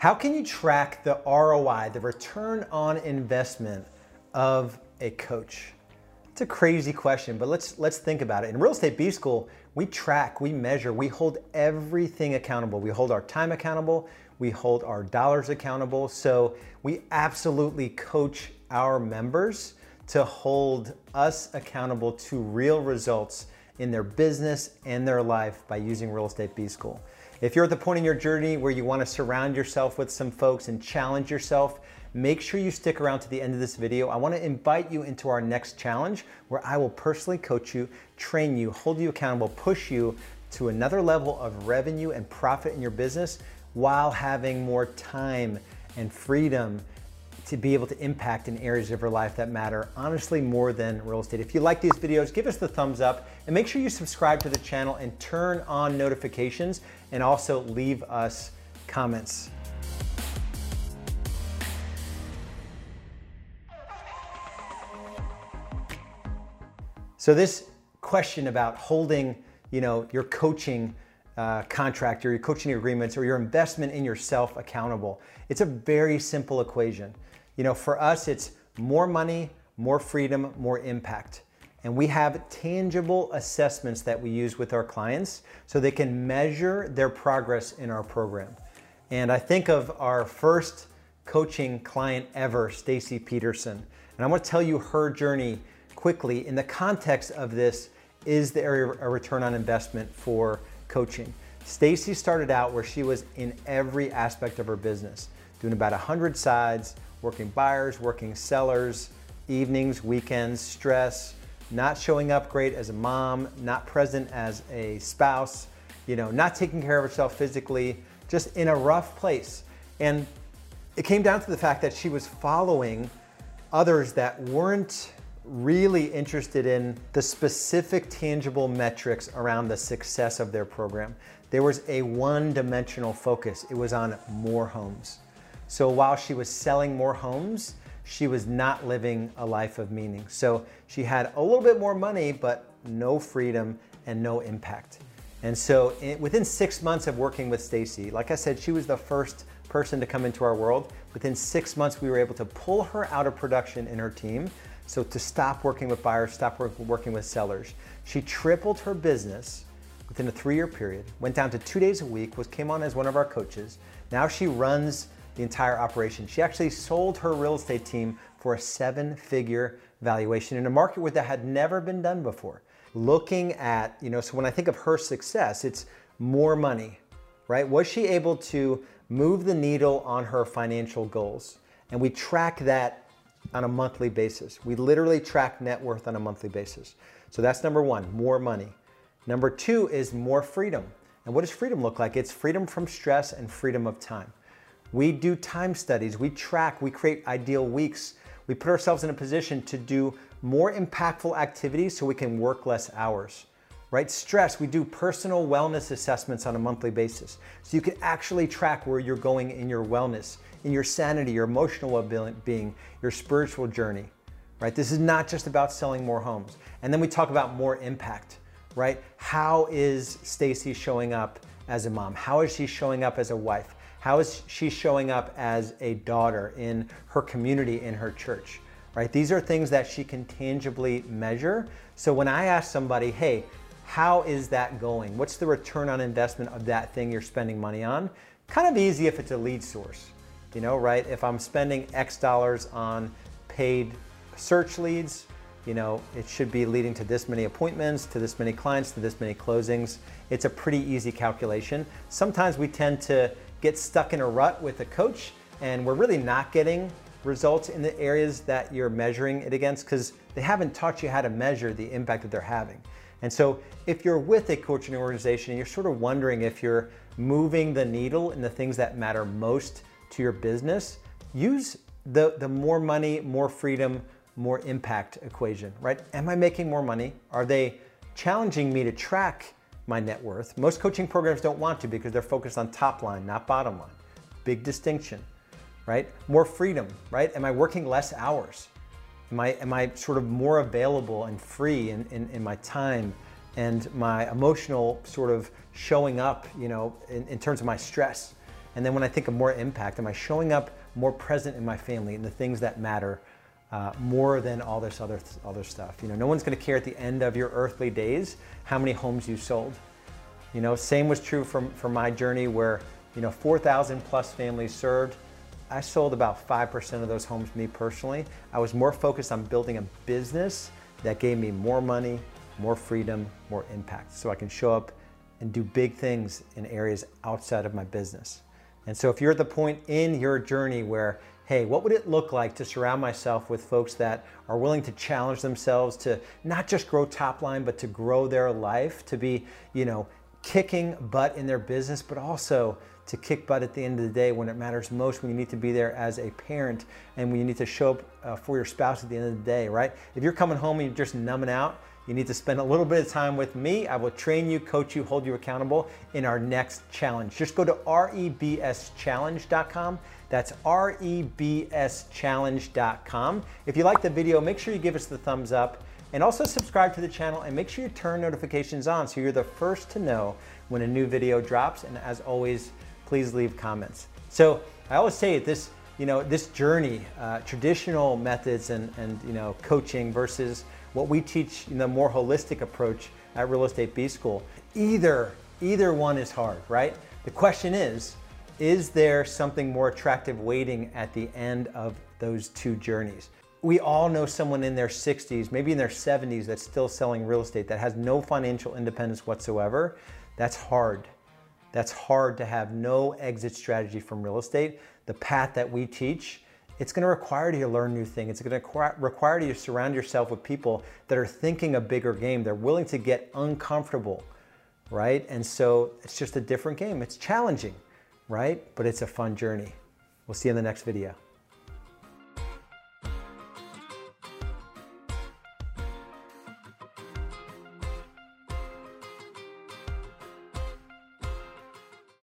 How can you track the ROI, the return on investment of a coach? It's a crazy question, but let's let's think about it. In Real Estate B School, we track, we measure, we hold everything accountable. We hold our time accountable, we hold our dollars accountable. So we absolutely coach our members to hold us accountable to real results in their business and their life by using Real Estate B School. If you're at the point in your journey where you want to surround yourself with some folks and challenge yourself, make sure you stick around to the end of this video. I want to invite you into our next challenge where I will personally coach you, train you, hold you accountable, push you to another level of revenue and profit in your business while having more time and freedom to be able to impact in areas of your life that matter, honestly, more than real estate. If you like these videos, give us the thumbs up and make sure you subscribe to the channel and turn on notifications and also leave us comments. So this question about holding, you know, your coaching uh, contract or your coaching agreements or your investment in yourself accountable. It's a very simple equation. You know, for us, it's more money, more freedom, more impact. And we have tangible assessments that we use with our clients so they can measure their progress in our program. And I think of our first coaching client ever, Stacy Peterson. And I want to tell you her journey quickly in the context of this is the area of return on investment for coaching. Stacy started out where she was in every aspect of her business, doing about 100 sides, working buyers, working sellers, evenings, weekends, stress, not showing up great as a mom, not present as a spouse, you know, not taking care of herself physically, just in a rough place. And it came down to the fact that she was following others that weren't really interested in the specific tangible metrics around the success of their program. There was a one dimensional focus, it was on more homes. So while she was selling more homes, she was not living a life of meaning. So she had a little bit more money, but no freedom and no impact. And so in, within six months of working with Stacy, like I said, she was the first person to come into our world. Within six months, we were able to pull her out of production in her team. So to stop working with buyers, stop work, working with sellers. She tripled her business within a three-year period, went down to two days a week, was came on as one of our coaches. Now she runs the entire operation. She actually sold her real estate team for a seven figure valuation in a market where that had never been done before. Looking at, you know, so when I think of her success, it's more money, right? Was she able to move the needle on her financial goals? And we track that on a monthly basis. We literally track net worth on a monthly basis. So that's number one, more money. Number two is more freedom. And what does freedom look like? It's freedom from stress and freedom of time. We do time studies, we track, we create ideal weeks. We put ourselves in a position to do more impactful activities so we can work less hours. Right? Stress, we do personal wellness assessments on a monthly basis. So you can actually track where you're going in your wellness, in your sanity, your emotional well-being, your spiritual journey. Right? This is not just about selling more homes. And then we talk about more impact, right? How is Stacy showing up as a mom? How is she showing up as a wife? How is she showing up as a daughter in her community, in her church? Right? These are things that she can tangibly measure. So when I ask somebody, hey, how is that going? What's the return on investment of that thing you're spending money on? Kind of easy if it's a lead source, you know, right? If I'm spending X dollars on paid search leads, you know, it should be leading to this many appointments, to this many clients, to this many closings. It's a pretty easy calculation. Sometimes we tend to get stuck in a rut with a coach and we're really not getting results in the areas that you're measuring it against because they haven't taught you how to measure the impact that they're having. And so if you're with a coaching organization and you're sort of wondering if you're moving the needle in the things that matter most to your business, use the, the more money, more freedom, more impact equation, right? Am I making more money? Are they challenging me to track my net worth. Most coaching programs don't want to because they're focused on top line, not bottom line. Big distinction, right? More freedom, right? Am I working less hours? Am I, am I sort of more available and free in, in, in my time and my emotional sort of showing up, you know, in, in terms of my stress? And then when I think of more impact, am I showing up more present in my family and the things that matter uh, more than all this other other stuff? You know, no one's going to care at the end of your earthly days how many homes you sold. You know, same was true from for my journey where you know 4,000 plus families served. I sold about 5% of those homes me personally. I was more focused on building a business that gave me more money, more freedom, more impact. So I can show up and do big things in areas outside of my business. And so if you're at the point in your journey where, hey, what would it look like to surround myself with folks that are willing to challenge themselves to not just grow top line, but to grow their life, to be, you know, kicking butt in their business, but also to kick butt at the end of the day when it matters most, when you need to be there as a parent and when you need to show up uh, for your spouse at the end of the day, right? If you're coming home and you're just numbing out, you need to spend a little bit of time with me. I will train you, coach you, hold you accountable in our next challenge. Just go to rebschallenge.com. That's rebschallenge.com. If you like the video, make sure you give us the thumbs up and also subscribe to the channel and make sure you turn notifications on so you're the first to know when a new video drops. And as always, please leave comments. So I always say this, you know, this journey, uh, traditional methods and, and, you know, coaching versus what we teach in the more holistic approach at Real Estate B School, either, either one is hard, right? The question is, is there something more attractive waiting at the end of those two journeys? We all know someone in their 60s, maybe in their 70s, that's still selling real estate that has no financial independence whatsoever. That's hard. That's hard to have no exit strategy from real estate. The path that we teach, it's to require you to learn new things. It's to require you to surround yourself with people that are thinking a bigger game. They're willing to get uncomfortable, right? And so it's just a different game. It's challenging, right? But it's a fun journey. We'll see you in the next video.